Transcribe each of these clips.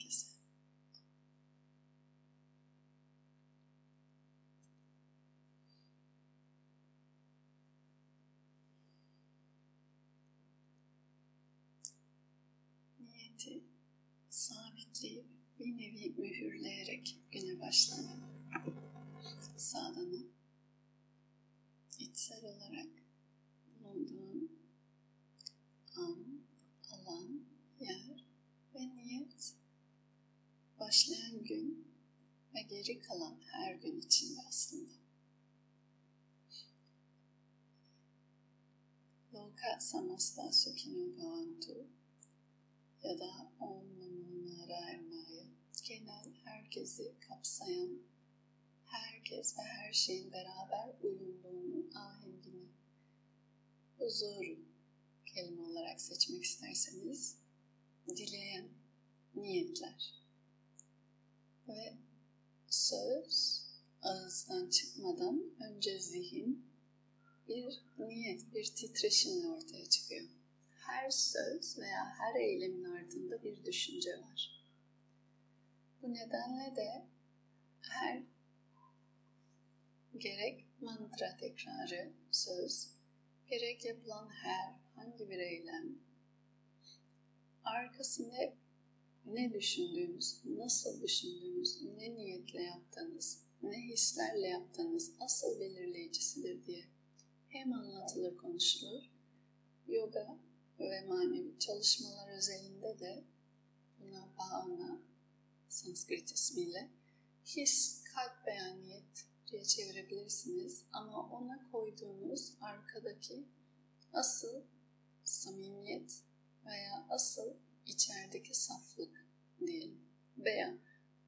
herkese. Niyeti sabitleyip bir nevi mühürleyerek güne başlamak. Sadana içsel olarak bulunduğun an, alan, yer ve niyet başlayan gün ve geri kalan her gün içinde aslında. Loka samasta sukhino bhavantu ya da Om Namo Narayana'yı genel herkesi kapsayan herkes ve her şeyin beraber uyumluğunu, ahengini, huzuru kelime olarak seçmek isterseniz dileyen niyetler ve söz ağızdan çıkmadan önce zihin bir niyet, bir titreşimle ortaya çıkıyor. Her söz veya her eylemin ardında bir düşünce var. Bu nedenle de her gerek mantra tekrarı, söz, gerek yapılan her hangi bir eylem arkasında ne düşündüğünüz, nasıl düşündüğünüz, ne niyetle yaptığınız, ne hislerle yaptığınız asıl belirleyicisidir diye hem anlatılır konuşulur, yoga ve manevi çalışmalar özelinde de buna bhavana, Sanskrit ismiyle his, kalp veya niyet diye çevirebilirsiniz. Ama ona koyduğunuz arkadaki asıl samimiyet veya asıl içerideki saflık diyelim. Veya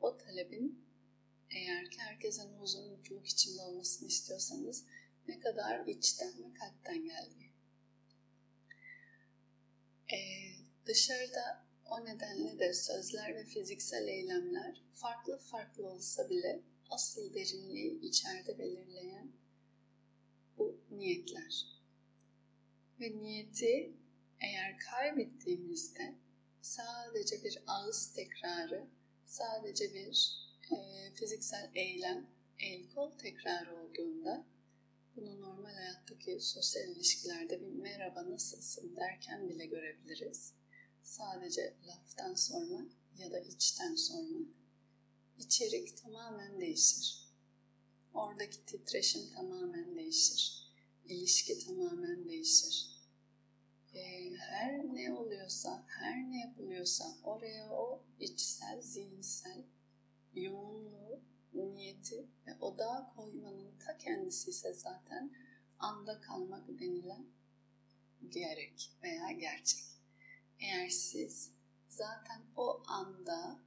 o talebin eğer ki herkesin huzur, mutluluk içinde olmasını istiyorsanız ne kadar içten ve kalpten geldiği. Ee, dışarıda o nedenle de sözler ve fiziksel eylemler farklı farklı olsa bile asıl derinliği içeride belirleyen bu niyetler. Ve niyeti eğer kaybettiğimizde sadece bir ağız tekrarı, sadece bir e, fiziksel eylem, el kol tekrarı olduğunda bunu normal hayattaki sosyal ilişkilerde bir merhaba nasılsın derken bile görebiliriz. Sadece laftan sormak ya da içten sormak. İçerik tamamen değişir. Oradaki titreşim tamamen değişir. İlişki tamamen değişir. Ee, her ne oluyorsa, her ne yapılıyorsa oraya o içsel, zihinsel yoğunluğu, niyeti ve odağa koymanın ta kendisi ise zaten anda kalmak denilen gerek veya gerçek. Eğer siz zaten o anda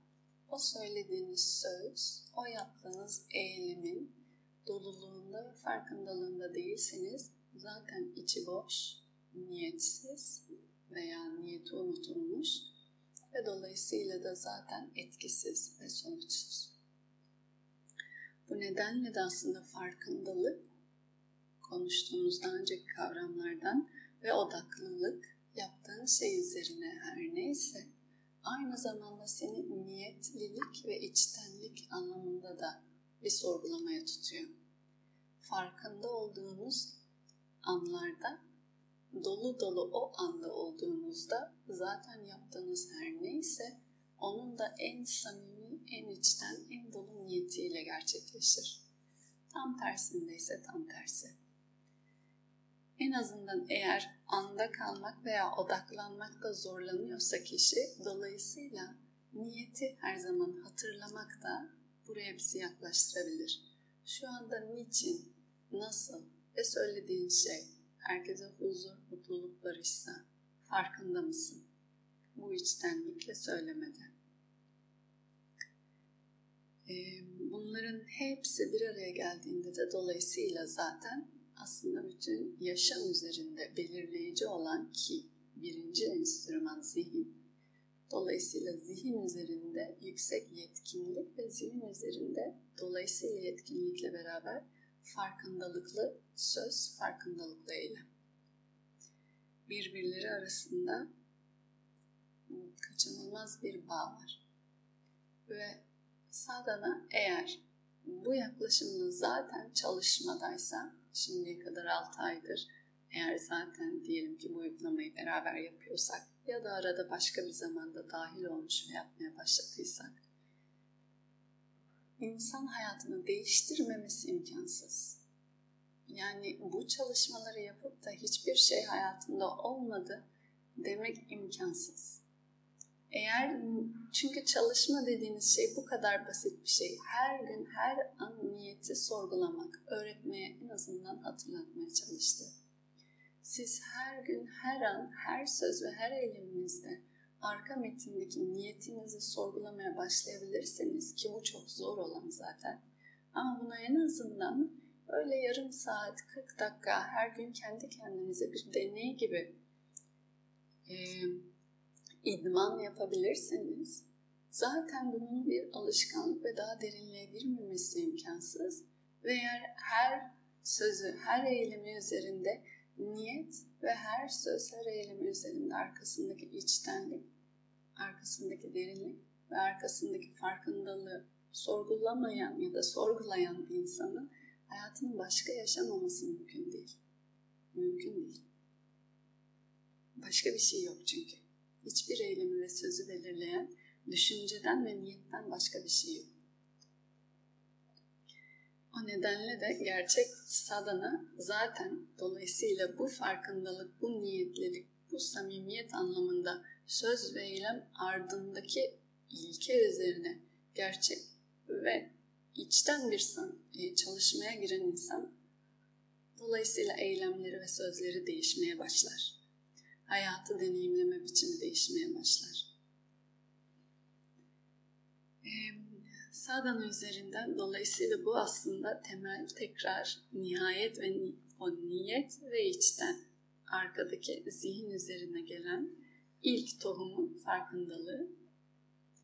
o söylediğiniz söz, o yaptığınız eylemin doluluğunda ve farkındalığında değilseniz zaten içi boş, niyetsiz veya niyeti unutulmuş ve dolayısıyla da zaten etkisiz ve sonuçsuz. Bu nedenle de aslında farkındalık konuştuğumuz daha önceki kavramlardan ve odaklılık yaptığın şey üzerine her neyse aynı zamanda seni niyetlilik ve içtenlik anlamında da bir sorgulamaya tutuyor. Farkında olduğunuz anlarda dolu dolu o anda olduğunuzda zaten yaptığınız her neyse onun da en samimi, en içten, en dolu niyetiyle gerçekleşir. Tam tersinde ise tam tersi. En azından eğer anda kalmak veya odaklanmakta zorlanıyorsa kişi, dolayısıyla niyeti her zaman hatırlamak da buraya bizi yaklaştırabilir. Şu anda niçin, nasıl ve söylediğin şey herkese huzur, mutluluk barışsa farkında mısın? Bu içtenlikle söylemede. Bunların hepsi bir araya geldiğinde de dolayısıyla zaten aslında bütün yaşam üzerinde belirleyici olan ki birinci enstrüman zihin. Dolayısıyla zihin üzerinde yüksek yetkinlik ve zihin üzerinde dolayısıyla yetkinlikle beraber farkındalıklı söz, farkındalıklı eylem. Birbirleri arasında kaçınılmaz bir bağ var. Ve sadana eğer bu yaklaşımla zaten çalışmadaysa şimdiye kadar 6 aydır eğer zaten diyelim ki bu uygulamayı beraber yapıyorsak ya da arada başka bir zamanda dahil olmuş ve yapmaya başladıysak insan hayatını değiştirmemesi imkansız. Yani bu çalışmaları yapıp da hiçbir şey hayatında olmadı demek imkansız. Eğer çünkü çalışma dediğiniz şey bu kadar basit bir şey. Her gün her an niyeti sorgulamak, öğretmeye en azından hatırlatmaya çalıştı. Siz her gün, her an, her söz ve her eyleminizde arka metindeki niyetinizi sorgulamaya başlayabilirseniz ki bu çok zor olan zaten. Ama buna en azından öyle yarım saat, 40 dakika her gün kendi kendinize bir deney gibi e, idman yapabilirseniz zaten bunun bir alışkanlık ve daha derinliğe girmemesi imkansız. Ve eğer her sözü, her eylemi üzerinde niyet ve her söz, her eylemi üzerinde arkasındaki içtenlik, arkasındaki derinlik ve arkasındaki farkındalığı sorgulamayan ya da sorgulayan bir insanın hayatını başka yaşamaması mümkün değil. Mümkün değil. Başka bir şey yok çünkü. Hiçbir eylemi ve sözü belirleyen düşünceden ve niyetten başka bir şey yok. O nedenle de gerçek sadana zaten dolayısıyla bu farkındalık, bu niyetlilik, bu samimiyet anlamında söz ve eylem ardındaki ilke üzerine gerçek ve içten bir e, çalışmaya giren insan dolayısıyla eylemleri ve sözleri değişmeye başlar. Hayatı deneyimleme biçimi değişmeye başlar. Sadana üzerinden dolayısıyla bu aslında temel tekrar nihayet ve o niyet ve içten arkadaki zihin üzerine gelen ilk tohumun farkındalığı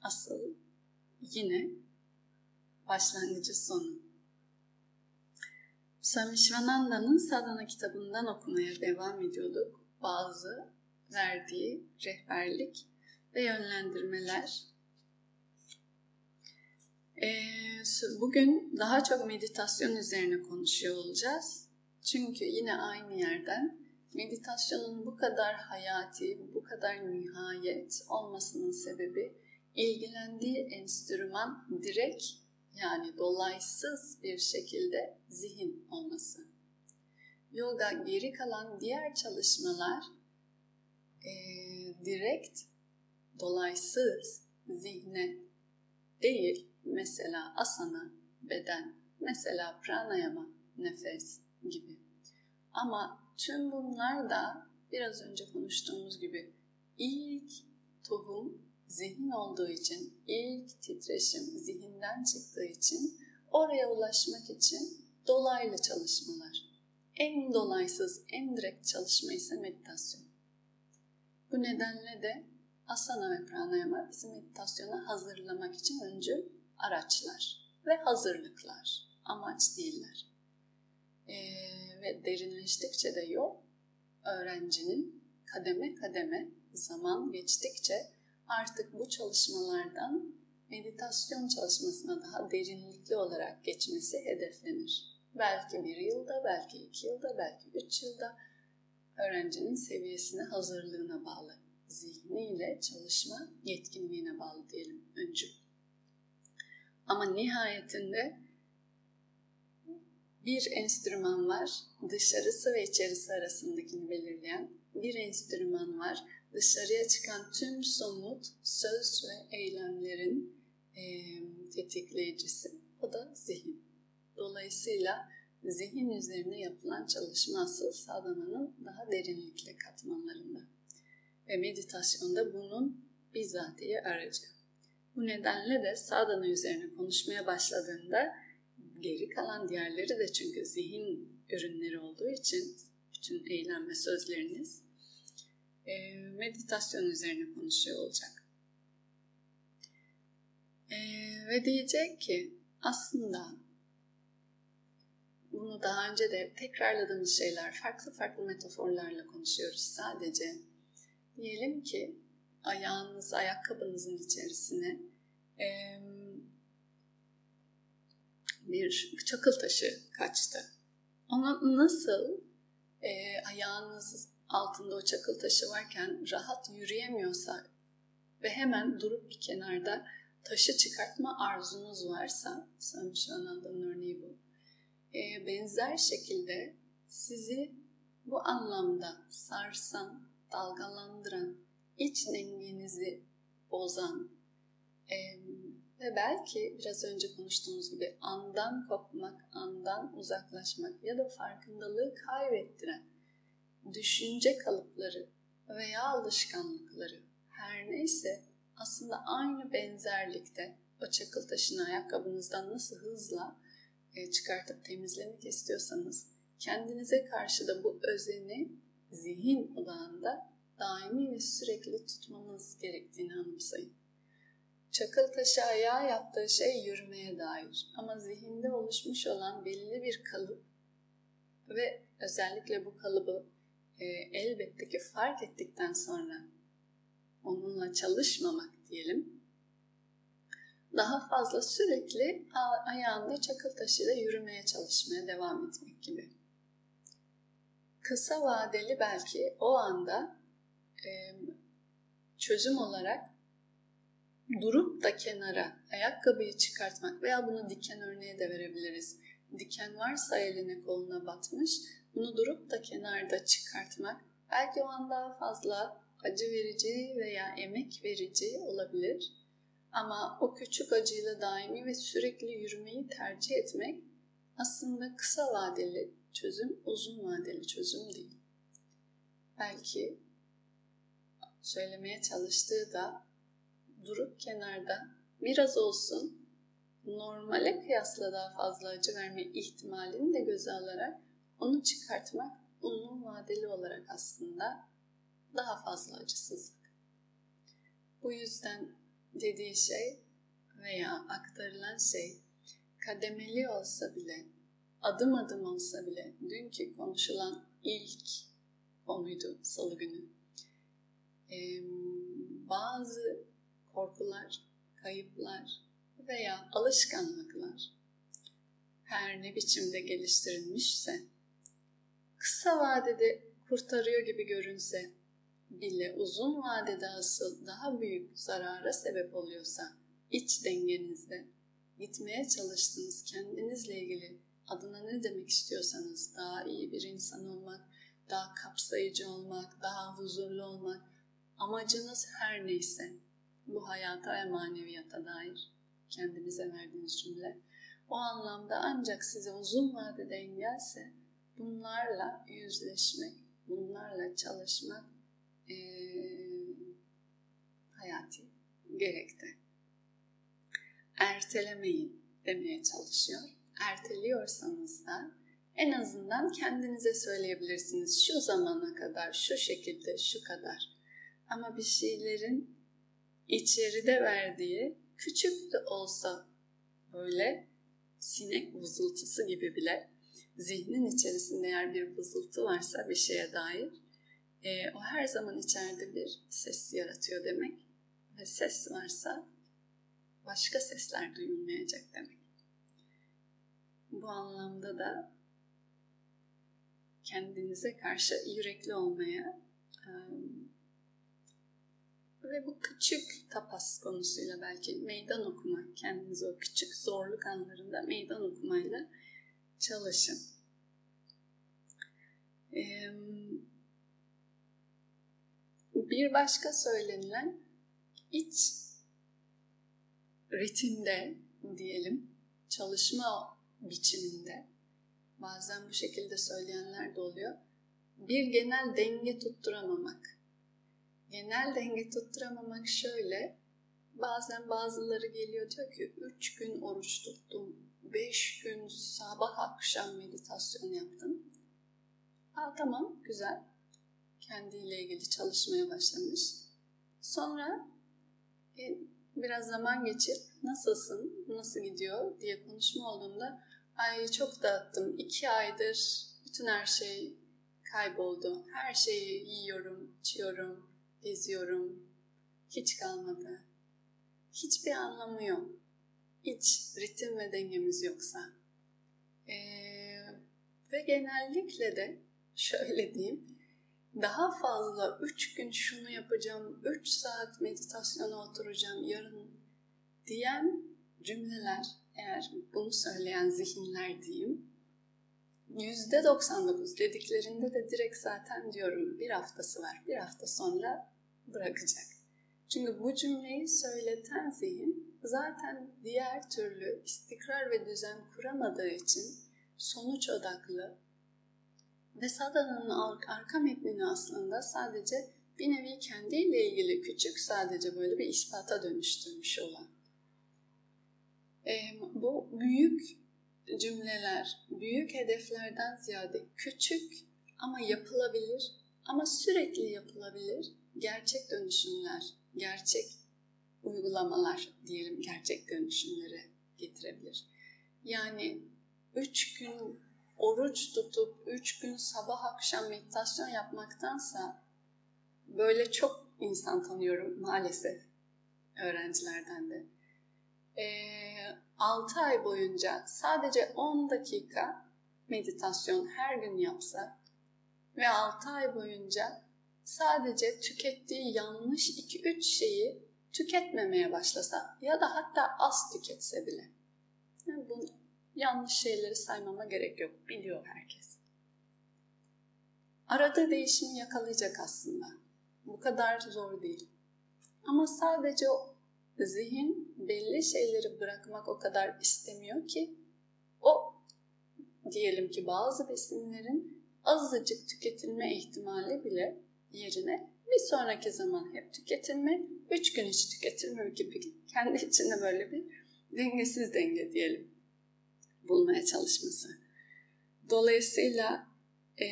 asıl yine başlangıcı sonu. Swami Shivananda'nın Sadhana kitabından okumaya devam ediyorduk. Bazı verdiği rehberlik ve yönlendirmeler ee, bugün daha çok meditasyon üzerine konuşuyor olacağız. Çünkü yine aynı yerden meditasyonun bu kadar hayati, bu kadar nihayet olmasının sebebi ilgilendiği enstrüman direkt yani dolaysız bir şekilde zihin olması. Yoga geri kalan diğer çalışmalar e, direkt dolaysız zihne değil Mesela asana, beden, mesela pranayama, nefes gibi. Ama tüm bunlar da biraz önce konuştuğumuz gibi ilk tohum zihin olduğu için, ilk titreşim zihinden çıktığı için oraya ulaşmak için dolaylı çalışmalar. En dolaysız, en direkt çalışma ise meditasyon. Bu nedenle de asana ve pranayama bizi meditasyona hazırlamak için öncü araçlar ve hazırlıklar, amaç değiller. E, ve derinleştikçe de yol öğrencinin kademe kademe zaman geçtikçe artık bu çalışmalardan meditasyon çalışmasına daha derinlikli olarak geçmesi hedeflenir. Belki bir yılda, belki iki yılda, belki üç yılda öğrencinin seviyesine, hazırlığına bağlı. Zihniyle çalışma yetkinliğine bağlı diyelim öncü. Ama nihayetinde bir enstrüman var, dışarısı ve içerisi arasındakini belirleyen bir enstrüman var. Dışarıya çıkan tüm somut söz ve eylemlerin e, tetikleyicisi. O da zihin. Dolayısıyla zihin üzerine yapılan çalışma asıl sadhananın daha derinlikli katmanlarında. Ve meditasyonda bunun bizatihi aracı. Bu nedenle de sadhana üzerine konuşmaya başladığında geri kalan diğerleri de çünkü zihin ürünleri olduğu için bütün eylem ve sözleriniz e, meditasyon üzerine konuşuyor olacak. E, ve diyecek ki aslında bunu daha önce de tekrarladığımız şeyler farklı farklı metaforlarla konuşuyoruz sadece. Diyelim ki ayağınız ayakkabınızın içerisine e, bir çakıl taşı kaçtı. Ona nasıl e, ayağınız altında o çakıl taşı varken rahat yürüyemiyorsa ve hemen durup bir kenarda taşı çıkartma arzunuz varsa, an aldığım örneği bu. E, benzer şekilde sizi bu anlamda sarsan, dalgalandıran, iç dengenizi bozan e, ve belki biraz önce konuştuğumuz gibi andan kopmak, andan uzaklaşmak ya da farkındalığı kaybettiren düşünce kalıpları veya alışkanlıkları her neyse aslında aynı benzerlikte o çakıl taşını ayakkabınızdan nasıl hızla e, çıkartıp temizlemek istiyorsanız kendinize karşı da bu özeni zihin odağında daimi ve sürekli tutmanız gerektiğini anımsayın. Çakıl taşı ayağa yaptığı şey yürümeye dair ama zihinde oluşmuş olan belli bir kalıp ve özellikle bu kalıbı e, elbette ki fark ettikten sonra onunla çalışmamak diyelim daha fazla sürekli ayağında çakıl taşıyla yürümeye çalışmaya devam etmek gibi. Kısa vadeli belki o anda e, çözüm olarak durup da kenara ayakkabıyı çıkartmak veya bunu diken örneği de verebiliriz. Diken varsa eline koluna batmış, bunu durup da kenarda çıkartmak belki o an daha fazla acı verici veya emek verici olabilir. Ama o küçük acıyla daimi ve sürekli yürümeyi tercih etmek aslında kısa vadeli çözüm, uzun vadeli çözüm değil. Belki söylemeye çalıştığı da durup kenarda biraz olsun normale kıyasla daha fazla acı verme ihtimalini de göze alarak onu çıkartmak uzun vadeli olarak aslında daha fazla acısızlık. Bu yüzden dediği şey veya aktarılan şey kademeli olsa bile, adım adım olsa bile dünkü konuşulan ilk konuydu salı günü. Ee, bazı korkular, kayıplar veya alışkanlıklar her ne biçimde geliştirilmişse kısa vadede kurtarıyor gibi görünse bile uzun vadede asıl daha büyük zarara sebep oluyorsa iç dengenizde gitmeye çalıştığınız kendinizle ilgili adına ne demek istiyorsanız daha iyi bir insan olmak, daha kapsayıcı olmak, daha huzurlu olmak amacınız her neyse bu hayata ve maneviyata dair kendinize verdiğiniz cümle o anlamda ancak size uzun vadede engelse bunlarla yüzleşmek, bunlarla çalışmak e, hayati gerekti. Ertelemeyin demeye çalışıyor. Erteliyorsanız da en azından kendinize söyleyebilirsiniz. Şu zamana kadar, şu şekilde, şu kadar. Ama bir şeylerin içeride verdiği küçük de olsa böyle sinek vızıltısı gibi bile zihnin içerisinde eğer bir vızıltı varsa bir şeye dair e, o her zaman içeride bir ses yaratıyor demek ve ses varsa başka sesler duyulmayacak demek. Bu anlamda da kendinize karşı yürekli olmaya ve bu küçük tapas konusuyla belki meydan okuma, kendinize o küçük zorluk anlarında meydan okumayla çalışın. Bir başka söylenilen iç ritimde diyelim çalışma biçiminde bazen bu şekilde söyleyenler de oluyor. Bir genel denge tutturamamak. Genel denge tutturamamak şöyle. Bazen bazıları geliyor diyor ki 3 gün oruç tuttum. 5 gün sabah akşam meditasyon yaptım. Ha tamam güzel. Kendiyle ilgili çalışmaya başlamış. Sonra e, biraz zaman geçip nasılsın, nasıl gidiyor diye konuşma olduğunda ay çok dağıttım. iki aydır bütün her şey kayboldu. Her şeyi yiyorum, içiyorum, geziyorum. Hiç kalmadı. Hiçbir anlamı yok. iç ritim ve dengemiz yoksa ee, ve genellikle de şöyle diyeyim daha fazla 3 gün şunu yapacağım, 3 saat meditasyona oturacağım yarın diyen cümleler eğer bunu söyleyen zihinler diyeyim %99 dediklerinde de direkt zaten diyorum bir haftası var. Bir hafta sonra bırakacak. Çünkü bu cümleyi söyleten zihin zaten diğer türlü istikrar ve düzen kuramadığı için sonuç odaklı ve Sadana'nın arka metnini aslında sadece bir nevi kendiyle ilgili küçük sadece böyle bir ispata dönüştürmüş olan. E, bu büyük cümleler, büyük hedeflerden ziyade küçük ama yapılabilir ama sürekli yapılabilir gerçek dönüşümler, gerçek uygulamalar diyelim gerçek dönüşümleri getirebilir. Yani üç gün oruç tutup üç gün sabah akşam meditasyon yapmaktansa böyle çok insan tanıyorum maalesef öğrencilerden de. E, 6 ay boyunca sadece 10 dakika meditasyon her gün yapsa ve 6 ay boyunca sadece tükettiği yanlış 2-3 şeyi tüketmemeye başlasa ya da hatta az tüketse bile. Yani bu yanlış şeyleri saymama gerek yok. Biliyor herkes. Arada değişimi yakalayacak aslında. Bu kadar zor değil. Ama sadece o zihin belli şeyleri bırakmak o kadar istemiyor ki o diyelim ki bazı besinlerin azıcık tüketilme ihtimali bile yerine bir sonraki zaman hep tüketilme, üç gün hiç tüketilme gibi kendi içinde böyle bir dengesiz denge diyelim bulmaya çalışması. Dolayısıyla e,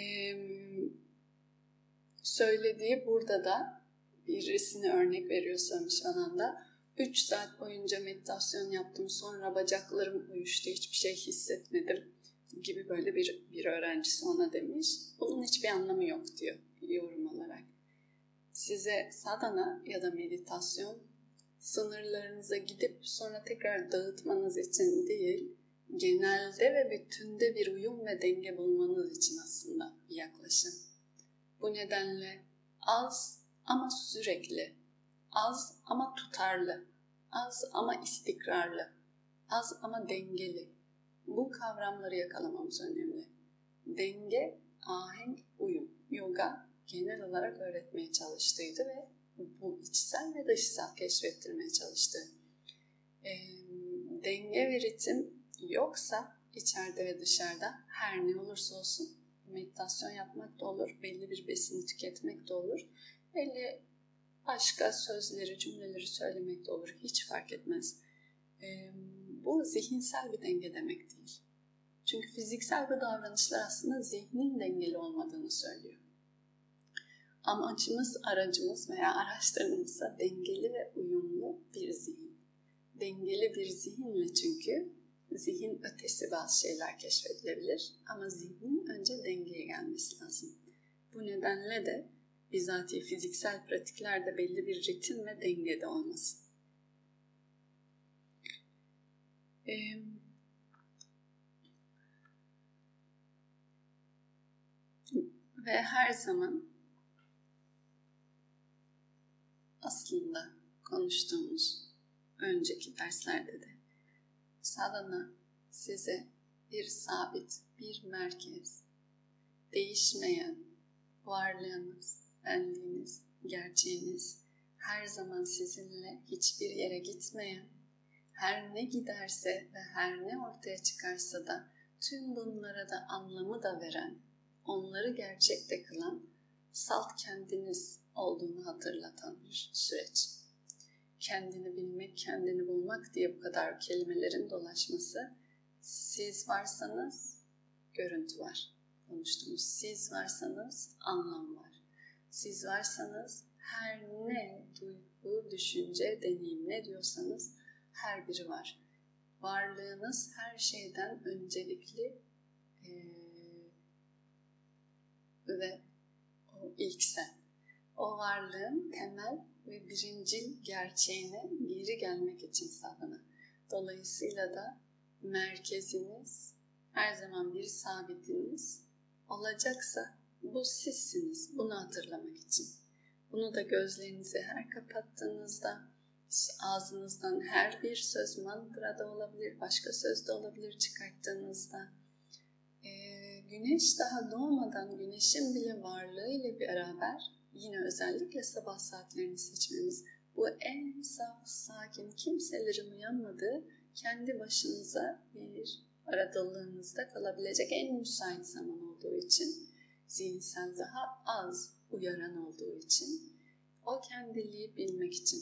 söylediği burada da birisini örnek veriyor Swamin da 3 saat boyunca meditasyon yaptım sonra bacaklarım uyuştu hiçbir şey hissetmedim gibi böyle bir, bir öğrencisi ona demiş. Bunun hiçbir anlamı yok diyor yorum olarak. Size sadana ya da meditasyon sınırlarınıza gidip sonra tekrar dağıtmanız için değil, genelde ve bütünde bir uyum ve denge bulmanız için aslında bir yaklaşım. Bu nedenle az ama sürekli, az ama tutarlı, az ama istikrarlı, az ama dengeli. Bu kavramları yakalamamız önemli. Denge, ahenk, uyum. Yoga genel olarak öğretmeye çalıştıydı ve bu içsel ve dışsal keşfettirmeye çalıştı. E, denge ve ritim yoksa içeride ve dışarıda her ne olursa olsun meditasyon yapmak da olur, belli bir besini tüketmek de olur, belli başka sözleri, cümleleri söylemek de olur. Hiç fark etmez. E, bu zihinsel bir denge demek değil. Çünkü fiziksel bu davranışlar aslında zihnin dengeli olmadığını söylüyor. Amacımız, aracımız veya araçlarımızsa dengeli ve uyumlu bir zihin. Dengeli bir zihinle çünkü zihin ötesi bazı şeyler keşfedilebilir ama zihnin önce dengeye gelmesi lazım. Bu nedenle de bizatihi fiziksel pratiklerde belli bir ritim ve dengede olması. Ee, ve her zaman aslında konuştuğumuz önceki derslerde de. Sadana size bir sabit, bir merkez, değişmeyen varlığınız, benliğiniz, gerçeğiniz her zaman sizinle hiçbir yere gitmeyen, her ne giderse ve her ne ortaya çıkarsa da tüm bunlara da anlamı da veren, onları gerçekte kılan salt kendiniz olduğunu hatırlatan bir süreç. Kendini bilmek, kendini bulmak diye bu kadar kelimelerin dolaşması, siz varsanız görüntü var. Konuştuğumuz siz varsanız anlam var. Siz varsanız her ne duygu, düşünce, deneyim ne diyorsanız her biri var. Varlığınız her şeyden öncelikli e, ve o ilksel. O varlığın temel ve birincil gerçeğine geri gelmek için sadana. Dolayısıyla da merkeziniz her zaman bir sabitiniz olacaksa bu sizsiniz. Bunu hatırlamak için. Bunu da gözlerinizi her kapattığınızda ağzınızdan her bir söz mantra da olabilir, başka söz de olabilir çıkarttığınızda güneş daha doğmadan güneşin bile varlığı ile beraber yine özellikle sabah saatlerini seçmemiz bu en saf, sakin, kimselerin uyanmadığı kendi başınıza bir aradalığınızda kalabilecek en müsait zaman olduğu için zihinsel daha az uyaran olduğu için o kendiliği bilmek için.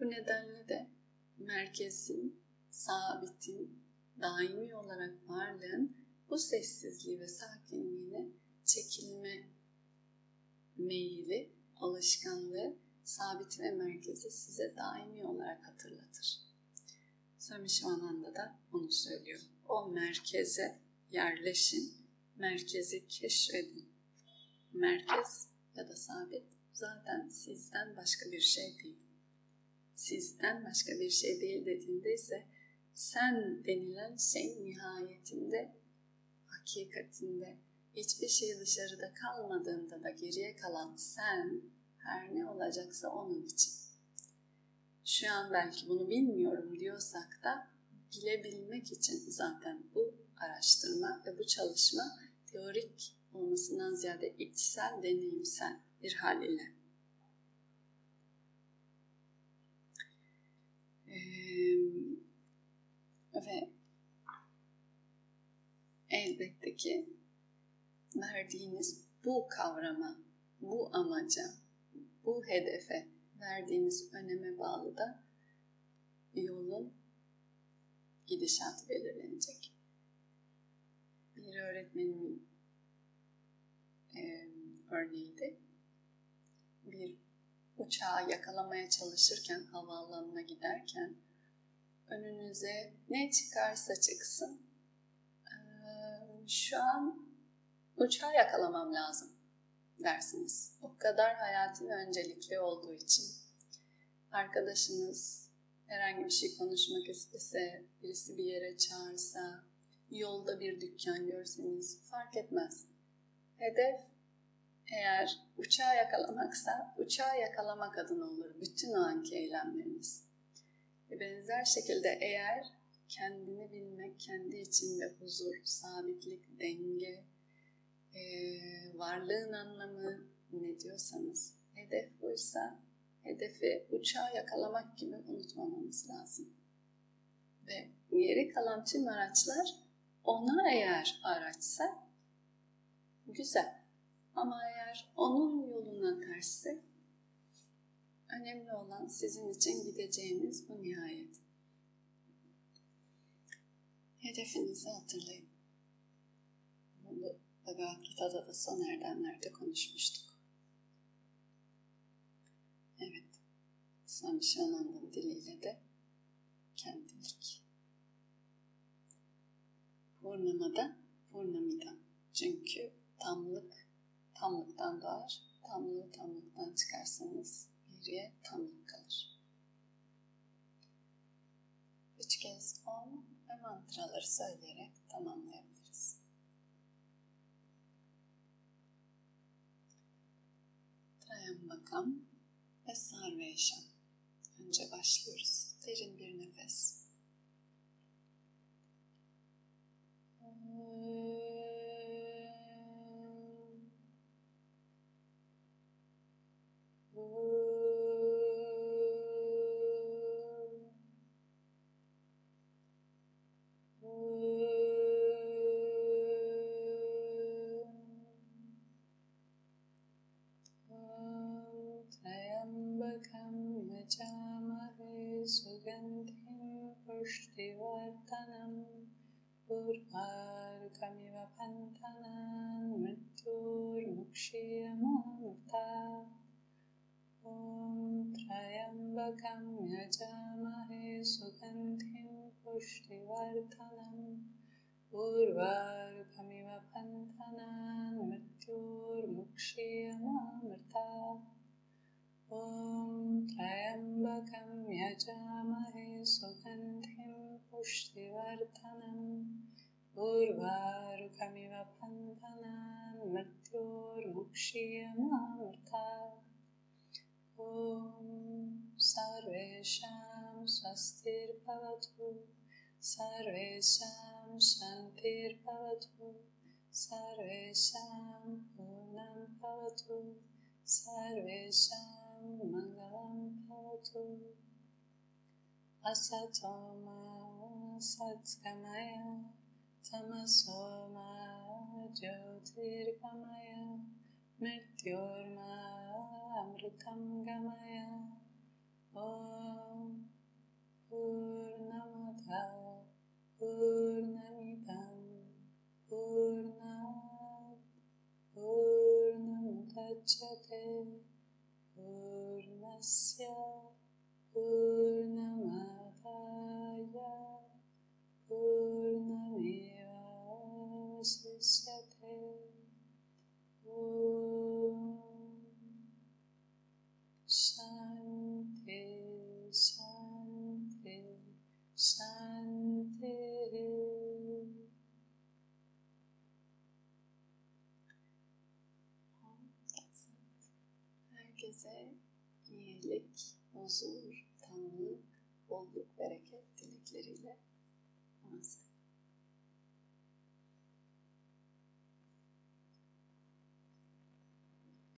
Bu nedenle de merkezin, sabitin, daimi olarak varlığın bu sessizliği ve sakinliğine çekilme meyili, alışkanlığı sabit ve merkezi size daimi olarak hatırlatır. Swami Shivananda da bunu söylüyor. O merkeze yerleşin, merkezi keşfedin. Merkez ya da sabit zaten sizden başka bir şey değil. Sizden başka bir şey değil dediğinde ise sen denilen şey nihayetinde, hakikatinde hiçbir şey dışarıda kalmadığında da geriye kalan sen her ne olacaksa onun için. Şu an belki bunu bilmiyorum diyorsak da bilebilmek için zaten bu araştırma ve bu çalışma teorik olmasından ziyade içsel, deneyimsel bir hal ile. Ee, ve elbette ki verdiğiniz bu kavrama, bu amaca, bu hedefe verdiğiniz öneme bağlı da yolun gidişatı belirlenecek. Bir öğretmenin e, örneğiydi. Bir uçağı yakalamaya çalışırken havaalanına giderken önünüze ne çıkarsa çıksın şu an uçağı yakalamam lazım dersiniz. O kadar hayatın öncelikli olduğu için arkadaşınız herhangi bir şey konuşmak istese, birisi bir yere çağırsa, yolda bir dükkan görseniz fark etmez. Hedef eğer uçağı yakalamaksa uçağı yakalamak adına olur bütün o anki eylemleriniz. Benzer şekilde eğer kendini bilmek, kendi içinde huzur, sabitlik, denge, e, varlığın anlamı ne diyorsanız, hedef buysa hedefi uçağı yakalamak gibi unutmamamız lazım. Ve geri kalan tüm araçlar ona eğer araçsa güzel. Ama eğer onun yoluna tersse önemli olan sizin için gideceğiniz bu nihayet. Hedefinizi hatırlayın. Bunu Bhagavad Gita'da da son erdemlerde konuşmuştuk. Evet, Swami Shivananda'nın diliyle de kendilik. Purnamada, Purnamida. Çünkü tamlık tamlıktan doğar, tamlığı tamlıktan çıkarsanız geriye tamlık kalır. Üç kez om ve mantraları söyleyerek tamamlayabiliriz. Trayambakam ve Sarveşam. Önce başlıyoruz. Derin bir nefes. दुर्मार्गमिव बन्धनान् मृत्युर्मुक्षीय मामृता ॐ त्र्यम्बकं यजामहे सुगन्धिं पुष्टिवर्धनम् पूर्वार्भमिव बन्धनान् मृत्युर्मुक्षीय ॐ त्र्यम्बकं यजामहे सुगन्धिं पुष्टिवर्धनम् उर्वारुकमिव बन्धनान् मृत्योर्मुक्षीयमामृता ॐ सर्वेषां स्वस्तिर्भवतु सर्वेषां शान्तिर्भवतु सर्वेषां पूर्णं भवतु सर्वेषां मङ्गलं भवतु असतो मा सत्कमय तमसो मा ज्योतिर्गमय मृत्योर्मा अमृतं गमय ॐ पूर्णमदा पूर्णमिदं पूर्णात् पूर्णमुदच्यते पूर्णस्य